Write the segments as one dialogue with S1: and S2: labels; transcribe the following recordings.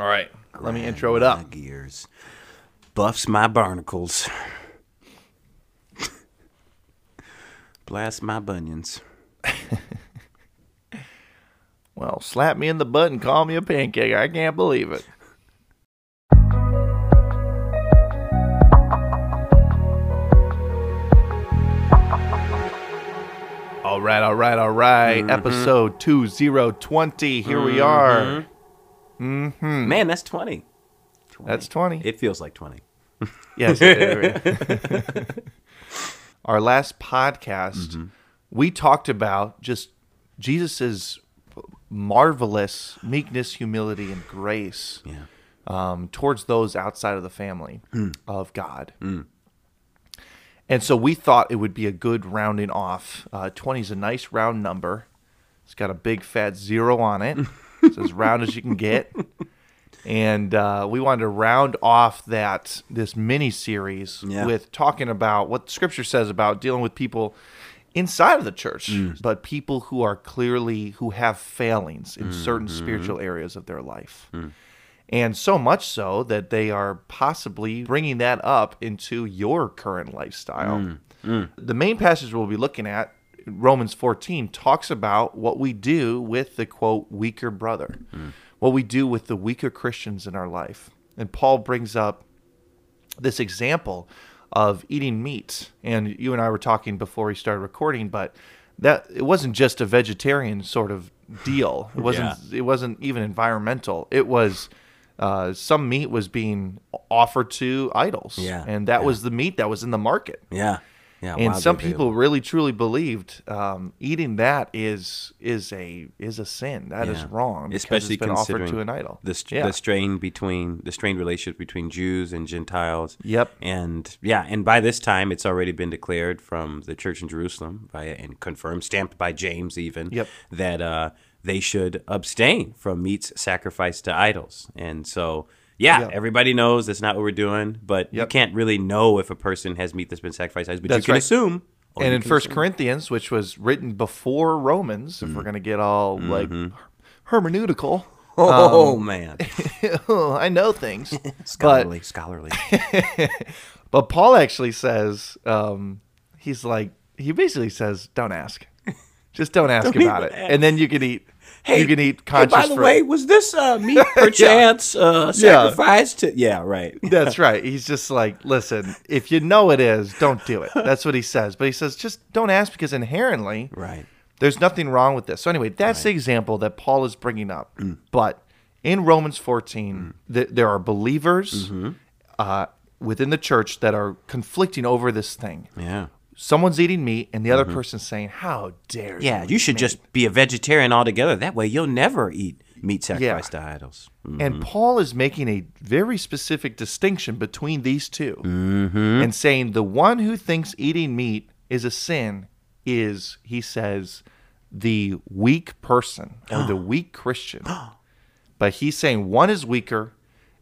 S1: All right, let me intro it up. gears.
S2: Buffs my barnacles. Blast my bunions.
S1: Well, slap me in the butt and call me a pancake. I can't believe it. All right, all right, all right. Mm-hmm. Episode 2020. Here we mm-hmm. are.
S2: Mm-hmm. Man, that's 20.
S1: 20. That's 20.
S2: It feels like 20.
S1: yes. Our last podcast, mm-hmm. we talked about just Jesus's marvelous meekness, humility, and grace yeah. um, towards those outside of the family mm. of God. Mm. And so we thought it would be a good rounding off. Uh, 20 is a nice round number. It's got a big fat zero on it. It's as round as you can get. And uh, we wanted to round off that this mini series yeah. with talking about what Scripture says about dealing with people inside of the church, mm. but people who are clearly who have failings in mm-hmm. certain spiritual areas of their life. Mm. And so much so that they are possibly bringing that up into your current lifestyle. Mm. mm. The main passage we'll be looking at Romans 14 talks about what we do with the quote weaker brother, mm. what we do with the weaker Christians in our life. And Paul brings up this example of eating meat. And you and I were talking before we started recording, but that it wasn't just a vegetarian sort of deal. It wasn't yeah. it wasn't even environmental. It was uh, some meat was being offered to idols. Yeah. And that yeah. was the meat that was in the market.
S2: Yeah.
S1: Yeah, and some people really truly believed um, eating that is is a is a sin. That yeah. is wrong.
S2: Especially it's been considering offered
S1: to an idol.
S2: The, yeah. the strain between the strained relationship between Jews and Gentiles.
S1: Yep.
S2: And yeah, and by this time it's already been declared from the church in Jerusalem by and confirmed, stamped by James even. Yep. That uh, they should abstain from meats sacrificed to idols, and so yeah, everybody knows that's not what we're doing, but yep. you can't really know if a person has meat that's been sacrificed, but that's you can right. assume.
S1: And in First assume. Corinthians, which was written before Romans, mm if we're mm-hmm. going to get all mm-hmm. like hermeneutical.
S2: Oh um, man,
S1: I know things. scholarly, but, scholarly. but Paul actually says um, he's like he basically says, "Don't ask, just don't ask don't about it, ask. and then you can eat." Hey, you can eat conscious.
S2: Hey,
S1: by the
S2: fruit. way, was this uh, meat perchance uh, yeah. uh, sacrificed yeah. to? Yeah, right.
S1: That's right. He's just like, listen, if you know it is, don't do it. That's what he says. But he says, just don't ask because inherently,
S2: right.
S1: There's nothing wrong with this. So anyway, that's right. the example that Paul is bringing up. Mm. But in Romans 14, mm. th- there are believers mm-hmm. uh, within the church that are conflicting over this thing.
S2: Yeah
S1: someone's eating meat and the other mm-hmm. person's saying, "How dare
S2: yeah, you?" Yeah, you should meat? just be a vegetarian altogether. That way, you'll never eat meat sacrificed yeah. to idols.
S1: Mm-hmm. And Paul is making a very specific distinction between these 2 mm-hmm. and saying the one who thinks eating meat is a sin is, he says, the weak person or the weak Christian. but he's saying one is weaker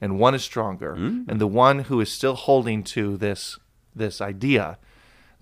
S1: and one is stronger, mm. and the one who is still holding to this this idea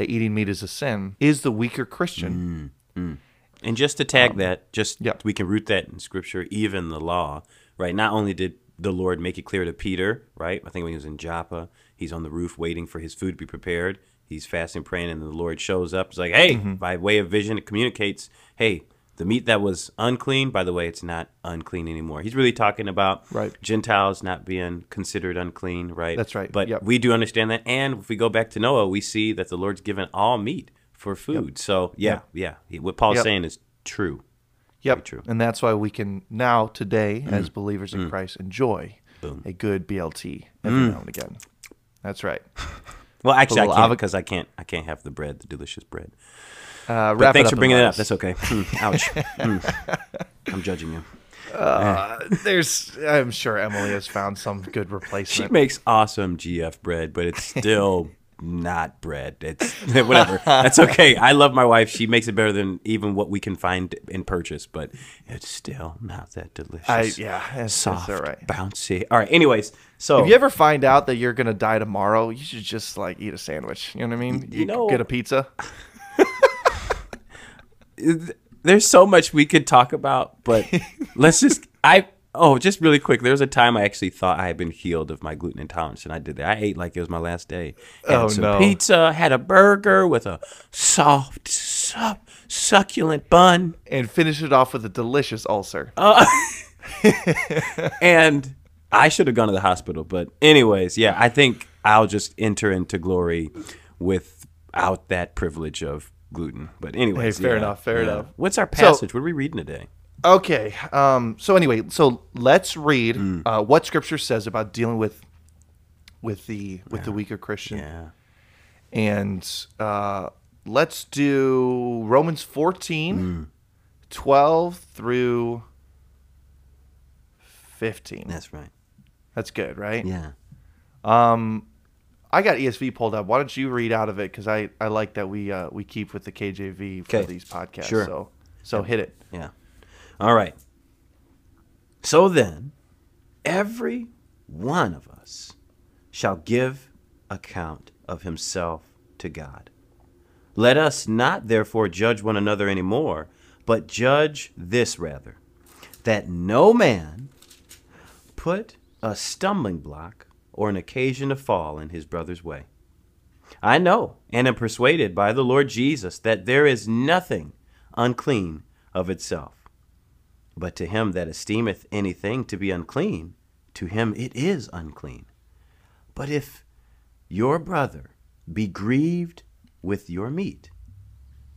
S1: that eating meat is a sin is the weaker Christian. Mm,
S2: mm, And just to tag um, that, just yeah. we can root that in scripture, even the law, right? Not only did the Lord make it clear to Peter, right? I think when he was in Joppa, he's on the roof waiting for his food to be prepared. He's fasting, praying, and the Lord shows up. It's like, hey, mm-hmm. by way of vision, it communicates, hey, the meat that was unclean, by the way, it's not unclean anymore. He's really talking about right. Gentiles not being considered unclean, right?
S1: That's right.
S2: But yep. we do understand that. And if we go back to Noah, we see that the Lord's given all meat for food. Yep. So, yeah, yep. yeah. What Paul's saying is true.
S1: Yep. Very true. And that's why we can now, today, mm. as believers in mm. Christ, enjoy Boom. a good BLT every mm. now and again. That's right.
S2: well, actually, I can't because I can't. I can't have the bread, the delicious bread. Uh, wrap thanks for bringing it up. That's okay. Mm, ouch. Mm. I'm judging you. Uh,
S1: there's, I'm sure Emily has found some good replacement.
S2: She makes awesome GF bread, but it's still not bread. It's whatever. That's okay. I love my wife. She makes it better than even what we can find and purchase, but it's still not that delicious.
S1: I,
S2: yeah, it's, soft, it's all right. bouncy. All right. Anyways, so
S1: if you ever find out that you're gonna die tomorrow, you should just like eat a sandwich. You know what I mean? You, you know, get a pizza
S2: there's so much we could talk about, but let's just I oh just really quick. There was a time I actually thought I had been healed of my gluten intolerance, and I did that. I ate like it was my last day. Had oh, some no. pizza, had a burger with a soft, succulent bun,
S1: and finished it off with a delicious ulcer. Uh,
S2: and I should have gone to the hospital, but anyways, yeah, I think I'll just enter into glory without that privilege of gluten. But anyway, hey,
S1: fair yeah, enough, fair yeah. enough.
S2: What's our passage? So, what are we reading today?
S1: Okay. Um, so anyway, so let's read mm. uh, what Scripture says about dealing with with the with yeah. the weaker Christian. Yeah. And uh, let's do Romans 14, mm. 12 through 15.
S2: That's right.
S1: That's good, right?
S2: Yeah. Um,
S1: I got ESV pulled up. Why don't you read out of it? Because I, I like that we uh, we keep with the KJV for these podcasts. Sure. So so hit it.
S2: Yeah. All right. So then, every one of us shall give account of himself to God. Let us not therefore judge one another any more, but judge this rather, that no man put a stumbling block or an occasion to fall in his brother's way. I know and am persuaded by the Lord Jesus that there is nothing unclean of itself. But to him that esteemeth anything to be unclean, to him it is unclean. But if your brother be grieved with your meat,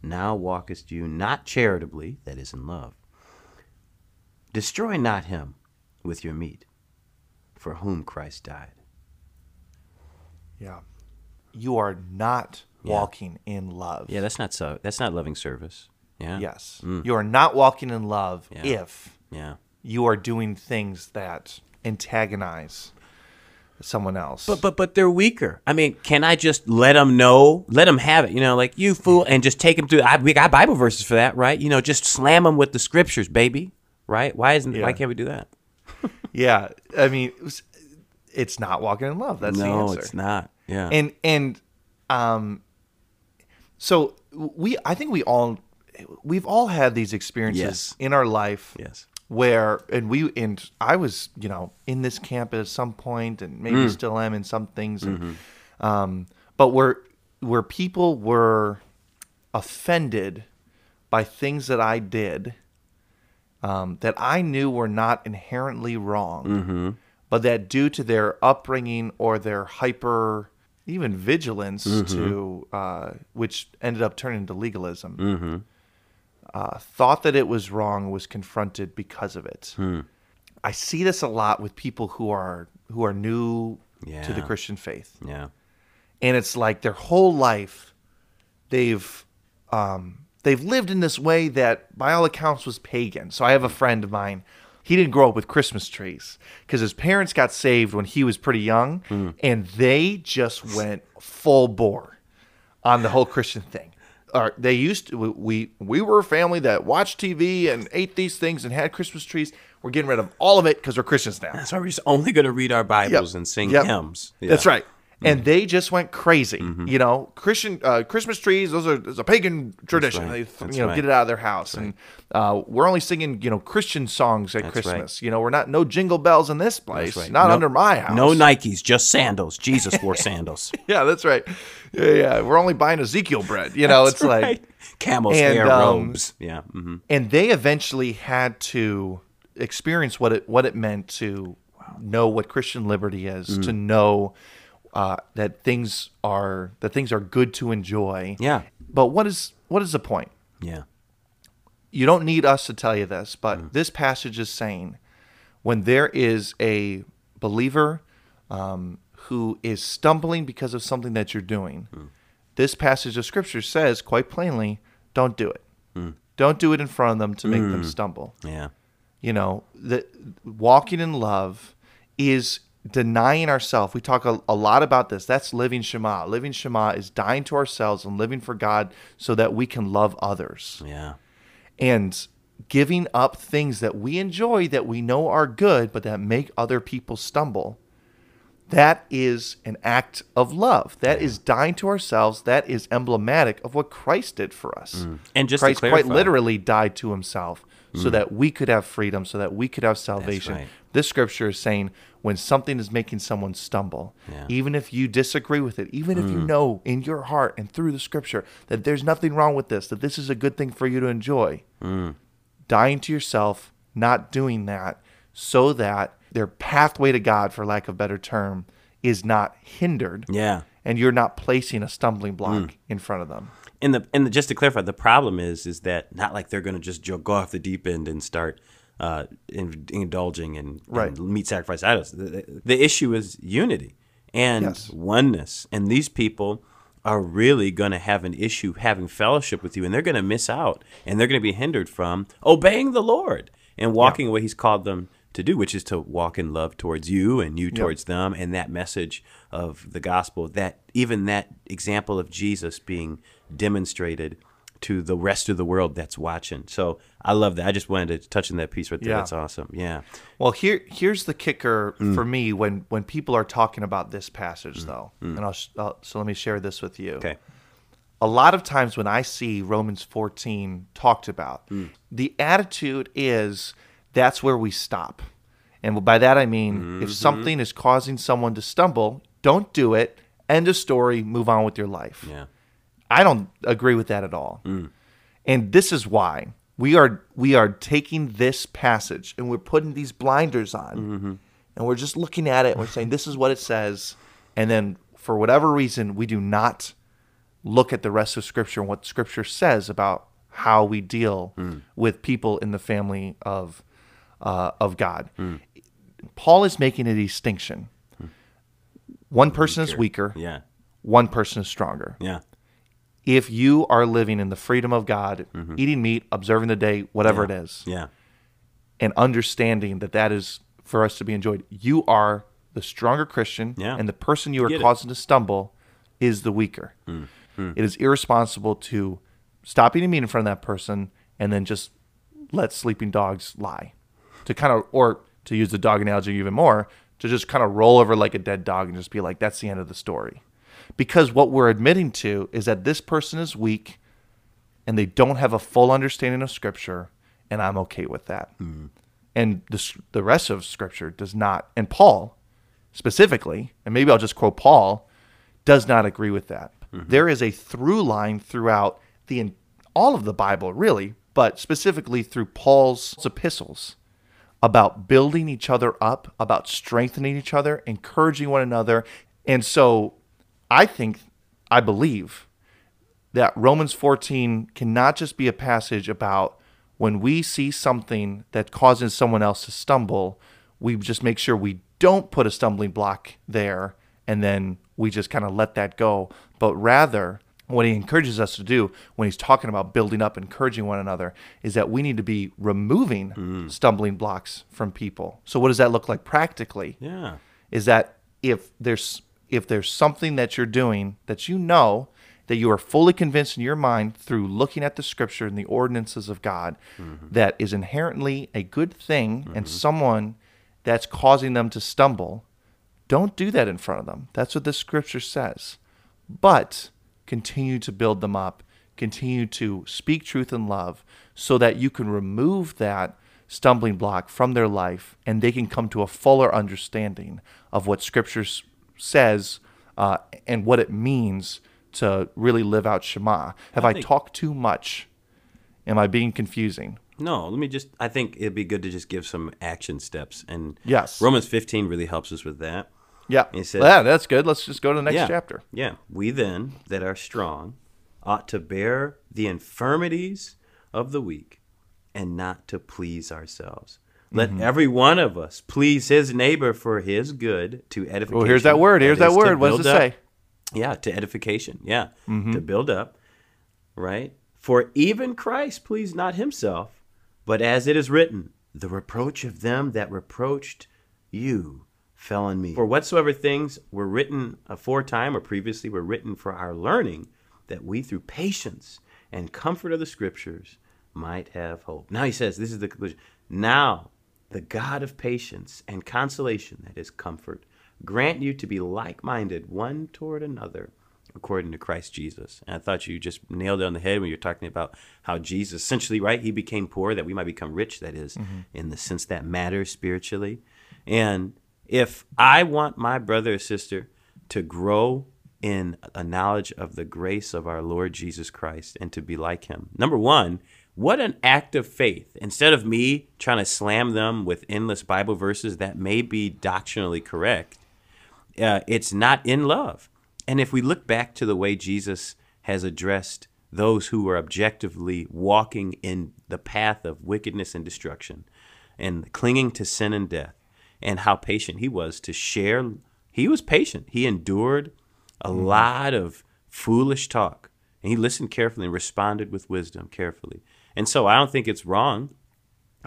S2: now walkest you not charitably, that is in love. Destroy not him with your meat, for whom Christ died.
S1: Yeah. You are not yeah. walking in love.
S2: Yeah, that's not so. That's not loving service. Yeah.
S1: Yes. Mm. You are not walking in love yeah. if yeah. you are doing things that antagonize someone else.
S2: But but but they're weaker. I mean, can I just let them know? Let them have it. You know, like you fool, and just take them through. I, we got Bible verses for that, right? You know, just slam them with the scriptures, baby. Right? Why isn't? Yeah. Why can't we do that?
S1: yeah, I mean, it's not walking in love. That's no, the answer.
S2: it's not.
S1: Yeah. And and um, so we I think we all we've all had these experiences yes. in our life.
S2: Yes.
S1: Where and we and I was you know in this camp at some point and maybe mm. still am in some things, and, mm-hmm. um, but where where people were offended by things that I did um, that I knew were not inherently wrong. Mm-hmm but that due to their upbringing or their hyper even vigilance mm-hmm. to uh, which ended up turning into legalism mm-hmm. uh, thought that it was wrong was confronted because of it hmm. i see this a lot with people who are who are new yeah. to the christian faith
S2: yeah
S1: and it's like their whole life they've um, they've lived in this way that by all accounts was pagan so i have a friend of mine he didn't grow up with Christmas trees because his parents got saved when he was pretty young, mm. and they just went full bore on the whole Christian thing. Or they used to, we we were a family that watched TV and ate these things and had Christmas trees. We're getting rid of all of it because we're Christians now. That's
S2: why we're just only going to read our Bibles yep. and sing yep. hymns.
S1: Yeah. That's right and they just went crazy. Mm-hmm. You know, Christian uh, Christmas trees; those are a pagan tradition. Right. They That's you know right. get it out of their house, and uh, we're only singing you know Christian songs at That's Christmas. Right. You know, we're not no jingle bells in this place, not no, under my house.
S2: No Nikes, just sandals. Jesus wore sandals.
S1: yeah, that's right. Yeah, yeah. We're only buying Ezekiel bread. You know, it's like
S2: camel and, hair um, robes.
S1: Yeah, mm-hmm. and they eventually had to experience what it what it meant to wow. know what Christian liberty is, mm. to know uh, that things are that things are good to enjoy.
S2: Yeah.
S1: But what is what is the point?
S2: Yeah.
S1: You don't need us to tell you this, but mm. this passage is saying when there is a believer um, who is stumbling because of something that you're doing, mm. this passage of scripture says quite plainly, don't do it. Mm. Don't do it in front of them to make them mm. stumble.
S2: Yeah.
S1: You know, that walking in love is denying ourselves. We talk a, a, lot about this. That's living Shema. Living Shema is dying to ourselves and living for God so that we can love others.
S2: Yeah.
S1: And giving up things that we enjoy that we know are good, but that make other people stumble. That is an act of love. That yeah. is dying to ourselves. That is emblematic of what Christ did for us. Mm. And just Christ quite literally died to himself so mm. that we could have freedom, so that we could have salvation. Right. This scripture is saying when something is making someone stumble, yeah. even if you disagree with it, even mm. if you mm. know in your heart and through the scripture that there's nothing wrong with this, that this is a good thing for you to enjoy, mm. dying to yourself, not doing that, so that their pathway to God, for lack of better term, is not hindered.
S2: Yeah.
S1: And you're not placing a stumbling block mm. in front of them
S2: and the and the, just to clarify, the problem is is that not like they're going to just go off the deep end and start uh, in, indulging in, right. in meat sacrifice idols. The, the, issue is unity and yes. oneness, and these people are really going to have an issue having fellowship with you, and they're going to miss out, and they're going to be hindered from obeying the Lord and walking yeah. away. He's called them to do, which is to walk in love towards you and you towards yep. them, and that message of the gospel. That even that example of Jesus being demonstrated to the rest of the world that's watching. So I love that. I just wanted to touch on that piece right there. Yeah. That's awesome. Yeah.
S1: Well, here here's the kicker mm. for me when when people are talking about this passage mm. though, mm. and I'll, I'll, so let me share this with you.
S2: Okay.
S1: A lot of times when I see Romans 14 talked about, mm. the attitude is that's where we stop. And by that I mean, mm-hmm. if something is causing someone to stumble, don't do it. End a story. Move on with your life. Yeah, I don't agree with that at all. Mm. And this is why we are we are taking this passage and we're putting these blinders on, mm-hmm. and we're just looking at it. and We're saying this is what it says, and then for whatever reason, we do not look at the rest of Scripture and what Scripture says about how we deal mm. with people in the family of uh, of God. Mm. Paul is making a distinction. Mm. One person weaker. is weaker.
S2: Yeah.
S1: One person is stronger.
S2: Yeah.
S1: If you are living in the freedom of God, mm-hmm. eating meat, observing the day, whatever
S2: yeah.
S1: it is,
S2: yeah,
S1: and understanding that that is for us to be enjoyed, you are the stronger Christian,
S2: yeah.
S1: and the person you are causing it. to stumble is the weaker. Mm. It is irresponsible to stop eating meat in front of that person and then just let sleeping dogs lie to kind of, or to use the dog analogy even more, to just kind of roll over like a dead dog and just be like, that's the end of the story. Because what we're admitting to is that this person is weak and they don't have a full understanding of Scripture, and I'm okay with that. Mm. And the, the rest of Scripture does not, and Paul specifically, and maybe I'll just quote Paul, does not agree with that. Mm-hmm. There is a through line throughout the all of the Bible, really, but specifically through Paul's epistles about building each other up, about strengthening each other, encouraging one another. And so I think, I believe that Romans 14 cannot just be a passage about when we see something that causes someone else to stumble, we just make sure we don't put a stumbling block there and then we just kind of let that go, but rather what he encourages us to do when he's talking about building up, encouraging one another, is that we need to be removing mm. stumbling blocks from people. So what does that look like practically?
S2: Yeah.
S1: Is that if there's if there's something that you're doing that you know that you are fully convinced in your mind through looking at the scripture and the ordinances of God mm-hmm. that is inherently a good thing mm-hmm. and someone that's causing them to stumble, don't do that in front of them. That's what the scripture says. But continue to build them up, continue to speak truth and love so that you can remove that stumbling block from their life and they can come to a fuller understanding of what scripture says uh, and what it means to really live out Shema. Have I, I talked too much? Am I being confusing?
S2: No, let me just. I think it'd be good to just give some action steps, and
S1: yes,
S2: Romans 15 really helps us with that.
S1: Yeah. He said, yeah, that's good. Let's just go to the next yeah, chapter.
S2: Yeah. We then that are strong ought to bear the infirmities of the weak and not to please ourselves. Let mm-hmm. every one of us please his neighbor for his good to edification. Well,
S1: here's that word. Here's that, that word. What does it up, say?
S2: Yeah, to edification. Yeah, mm-hmm. to build up. Right? For even Christ pleased not himself, but as it is written, the reproach of them that reproached you fell on me. For whatsoever things were written aforetime or previously were written for our learning, that we through patience and comfort of the scriptures might have hope. Now he says, this is the conclusion. Now the God of patience and consolation, that is comfort, grant you to be like minded one toward another according to Christ Jesus. And I thought you just nailed it on the head when you're talking about how Jesus essentially, right, he became poor that we might become rich, that is, mm-hmm. in the sense that matters spiritually. And if I want my brother or sister to grow in a knowledge of the grace of our Lord Jesus Christ and to be like him, number one, what an act of faith. Instead of me trying to slam them with endless Bible verses that may be doctrinally correct, uh, it's not in love. And if we look back to the way Jesus has addressed those who are objectively walking in the path of wickedness and destruction and clinging to sin and death, and how patient he was to share. He was patient. He endured a mm-hmm. lot of foolish talk and he listened carefully and responded with wisdom carefully. And so I don't think it's wrong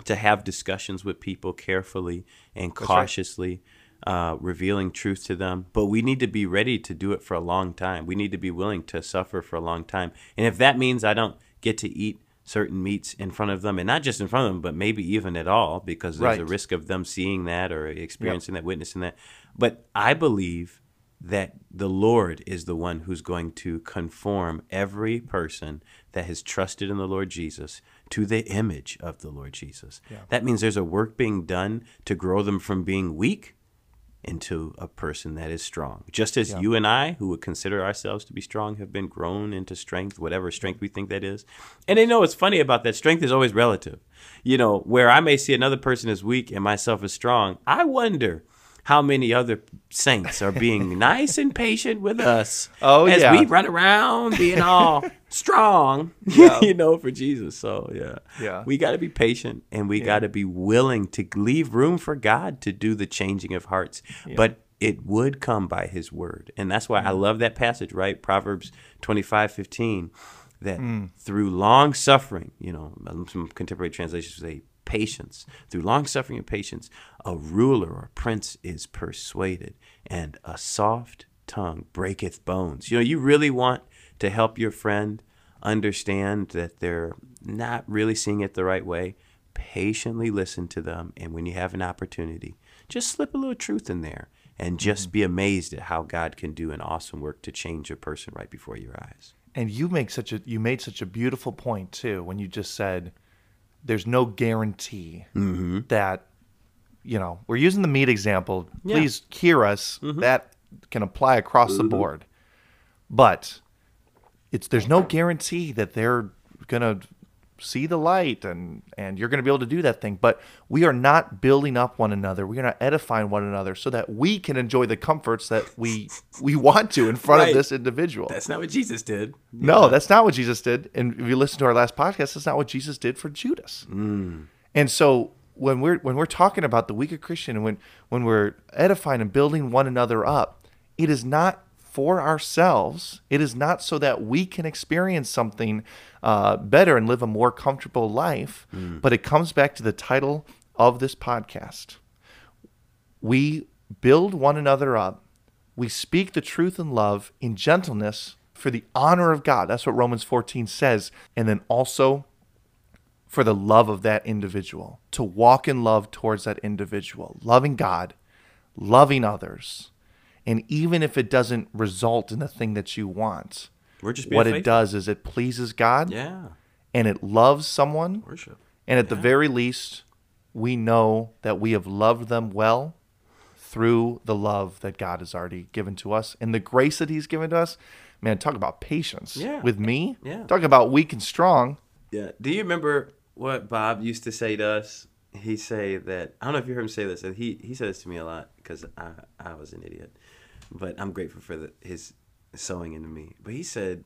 S2: to have discussions with people carefully and cautiously, right. uh, revealing truth to them. But we need to be ready to do it for a long time. We need to be willing to suffer for a long time. And if that means I don't get to eat certain meats in front of them, and not just in front of them, but maybe even at all, because there's right. a risk of them seeing that or experiencing yep. that, witnessing that. But I believe that the Lord is the one who's going to conform every person that has trusted in the Lord Jesus to the image of the Lord Jesus. Yeah. That means there's a work being done to grow them from being weak into a person that is strong. Just as yeah. you and I, who would consider ourselves to be strong, have been grown into strength, whatever strength we think that is. And I know what's funny about that strength is always relative. You know, where I may see another person as weak and myself as strong, I wonder how many other saints are being nice and patient with us
S1: oh,
S2: as
S1: yeah.
S2: we run around being all strong, yeah. you know, for Jesus. So,
S1: yeah.
S2: yeah. We got to be patient and we yeah. got to be willing to leave room for God to do the changing of hearts. But it would come by his word. And that's why I mm. love that passage, right? Proverbs 25 15 that mm. through long suffering, you know, some contemporary translations say patience, through long suffering and patience, a ruler or prince is persuaded, and a soft tongue breaketh bones. You know, you really want to help your friend understand that they're not really seeing it the right way. Patiently listen to them, and when you have an opportunity, just slip a little truth in there and just mm-hmm. be amazed at how God can do an awesome work to change a person right before your eyes.
S1: And you make such a you made such a beautiful point too when you just said there's no guarantee mm-hmm. that you know we're using the meat example yeah. please hear us mm-hmm. that can apply across mm-hmm. the board but it's there's no guarantee that they're gonna see the light and and you're going to be able to do that thing but we are not building up one another we are not edifying one another so that we can enjoy the comforts that we we want to in front right. of this individual
S2: that's not what jesus did
S1: yeah. no that's not what jesus did and if you listen to our last podcast that's not what jesus did for judas mm. and so when we're when we're talking about the weaker christian and when when we're edifying and building one another up it is not for ourselves. It is not so that we can experience something uh, better and live a more comfortable life, mm. but it comes back to the title of this podcast. We build one another up. We speak the truth in love, in gentleness, for the honor of God. That's what Romans 14 says. And then also for the love of that individual, to walk in love towards that individual, loving God, loving others and even if it doesn't result in the thing that you want, what faithful. it does is it pleases God.
S2: Yeah.
S1: And it loves someone.
S2: Worship.
S1: And at yeah. the very least, we know that we have loved them well through the love that God has already given to us and the grace that He's given to us. Man, talk about patience yeah. with
S2: me. Yeah.
S1: Talk about weak and strong.
S2: Yeah. Do you remember what Bob used to say to us he say that I don't know if you heard him say this, and he he said this to me a lot because I I was an idiot, but I'm grateful for the, his sowing into me. But he said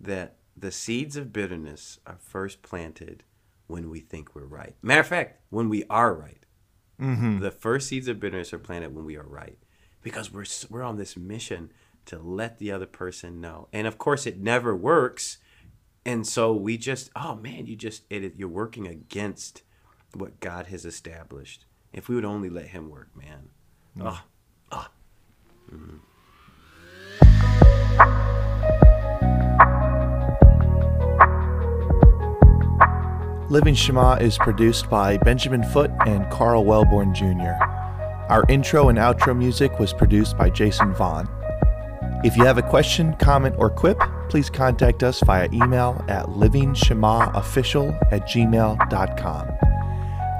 S2: that the seeds of bitterness are first planted when we think we're right. Matter of fact, when we are right, mm-hmm. the first seeds of bitterness are planted when we are right, because we're we're on this mission to let the other person know, and of course it never works, and so we just oh man, you just it, you're working against what God has established. If we would only let Him work, man. Mm. Oh, oh. mm
S1: Living Shema is produced by Benjamin Foote and Carl Wellborn Jr. Our intro and outro music was produced by Jason Vaughn. If you have a question, comment, or quip, please contact us via email at livingshemaofficial at gmail.com.